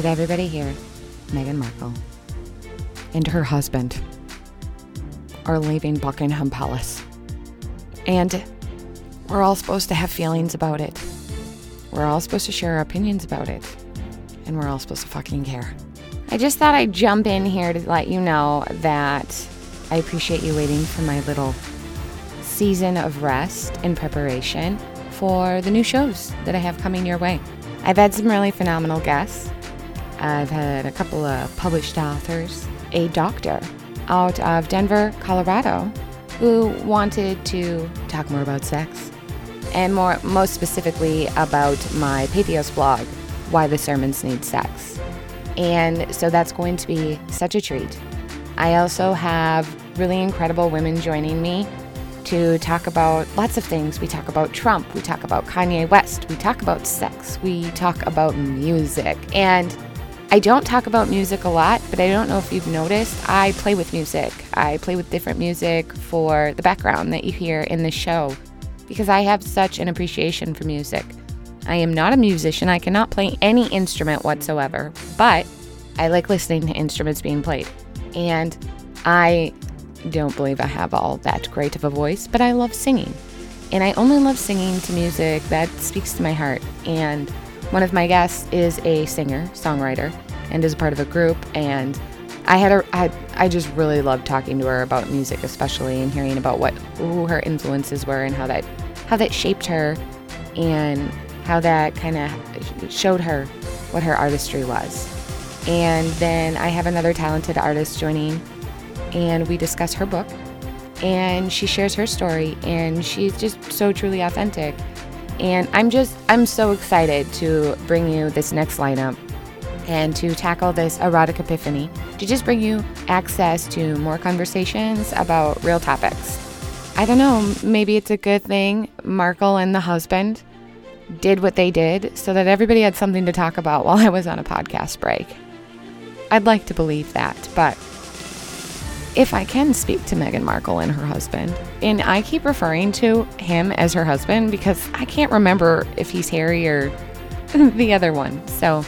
Did everybody hear? Meghan Markle and her husband are leaving Buckingham Palace. And we're all supposed to have feelings about it. We're all supposed to share our opinions about it. And we're all supposed to fucking care. I just thought I'd jump in here to let you know that I appreciate you waiting for my little season of rest and preparation for the new shows that I have coming your way. I've had some really phenomenal guests. I've had a couple of published authors, a doctor out of Denver, Colorado, who wanted to talk more about sex and more most specifically about my Patheos blog, Why the Sermons Need Sex. And so that's going to be such a treat. I also have really incredible women joining me to talk about lots of things. We talk about Trump, we talk about Kanye West, we talk about sex, we talk about music. And I don't talk about music a lot, but I don't know if you've noticed, I play with music. I play with different music for the background that you hear in the show because I have such an appreciation for music. I am not a musician, I cannot play any instrument whatsoever, but I like listening to instruments being played. And I don't believe I have all that great of a voice, but I love singing. And I only love singing to music that speaks to my heart. And one of my guests is a singer, songwriter, and is a part of a group. And I had a, I, I just really loved talking to her about music, especially and hearing about what who her influences were and how that how that shaped her, and how that kind of showed her what her artistry was. And then I have another talented artist joining, and we discuss her book. And she shares her story, and she's just so truly authentic. And I'm just, I'm so excited to bring you this next lineup and to tackle this erotic epiphany, to just bring you access to more conversations about real topics. I don't know, maybe it's a good thing Markle and the husband did what they did so that everybody had something to talk about while I was on a podcast break. I'd like to believe that, but if I can speak to Meghan Markle and her husband, and I keep referring to him as her husband because I can't remember if he's Harry or the other one. So,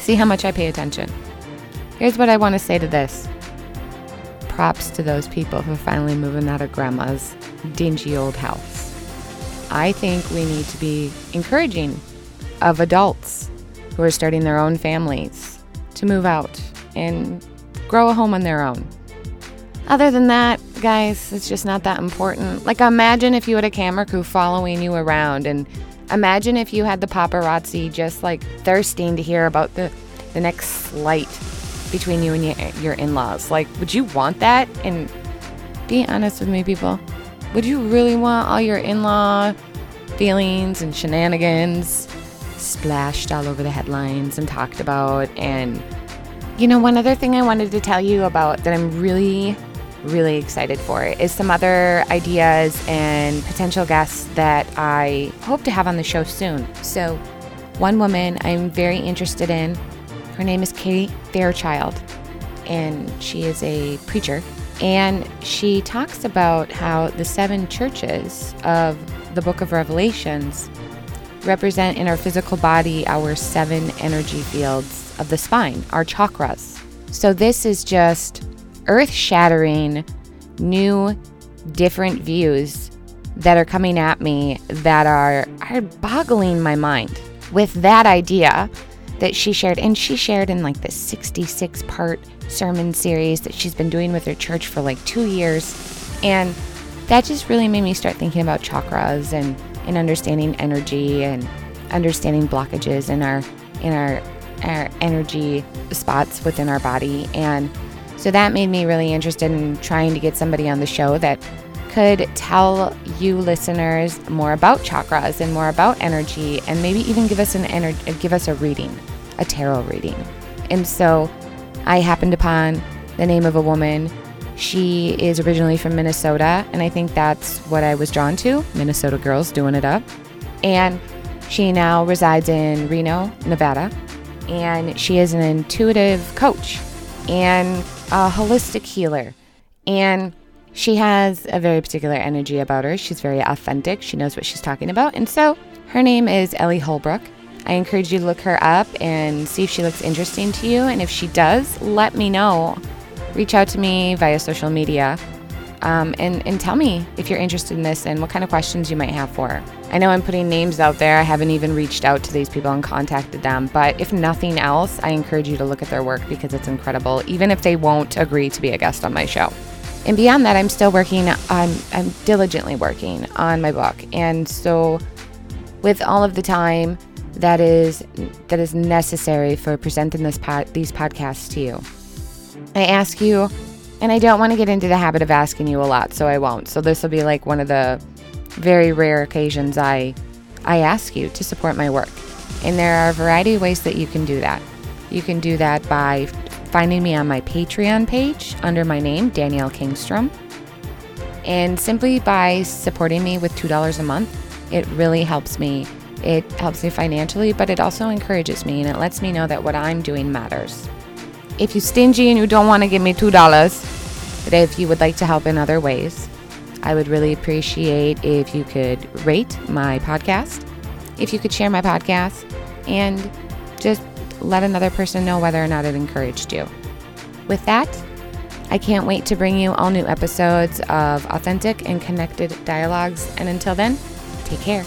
see how much I pay attention. Here's what I want to say to this props to those people who are finally moving out of grandma's dingy old house. I think we need to be encouraging of adults who are starting their own families to move out and grow a home on their own. Other than that, guys, it's just not that important. Like, imagine if you had a camera crew following you around, and imagine if you had the paparazzi just like thirsting to hear about the, the next slight between you and your, your in laws. Like, would you want that? And be honest with me, people. Would you really want all your in law feelings and shenanigans splashed all over the headlines and talked about? And, you know, one other thing I wanted to tell you about that I'm really really excited for is some other ideas and potential guests that I hope to have on the show soon. So, one woman I'm very interested in, her name is Kate Fairchild, and she is a preacher. And she talks about how the seven churches of the book of Revelations represent in our physical body our seven energy fields of the spine, our chakras. So, this is just earth shattering, new, different views that are coming at me that are, are boggling my mind with that idea that she shared. And she shared in like this 66 part sermon series that she's been doing with her church for like two years. And that just really made me start thinking about chakras and, and understanding energy and understanding blockages in our in our our energy spots within our body and so that made me really interested in trying to get somebody on the show that could tell you listeners more about chakras and more about energy and maybe even give us an ener- give us a reading, a tarot reading. And so I happened upon the name of a woman. She is originally from Minnesota, and I think that's what I was drawn to. Minnesota girls doing it up. And she now resides in Reno, Nevada, and she is an intuitive coach. And a holistic healer. And she has a very particular energy about her. She's very authentic. She knows what she's talking about. And so her name is Ellie Holbrook. I encourage you to look her up and see if she looks interesting to you. And if she does, let me know. Reach out to me via social media um, and, and tell me if you're interested in this and what kind of questions you might have for her. I know I'm putting names out there. I haven't even reached out to these people and contacted them. But if nothing else, I encourage you to look at their work because it's incredible, even if they won't agree to be a guest on my show. And beyond that, I'm still working, I'm, I'm diligently working on my book. And so, with all of the time that is that is necessary for presenting this pod, these podcasts to you, I ask you and I don't want to get into the habit of asking you a lot, so I won't. So this will be like one of the very rare occasions I I ask you to support my work. And there are a variety of ways that you can do that. You can do that by finding me on my Patreon page under my name, Danielle Kingstrom. And simply by supporting me with $2 a month, it really helps me. It helps me financially, but it also encourages me and it lets me know that what I'm doing matters. If you're stingy and you don't want to give me $2, but if you would like to help in other ways, I would really appreciate if you could rate my podcast, if you could share my podcast, and just let another person know whether or not it encouraged you. With that, I can't wait to bring you all new episodes of authentic and connected dialogues. And until then, take care.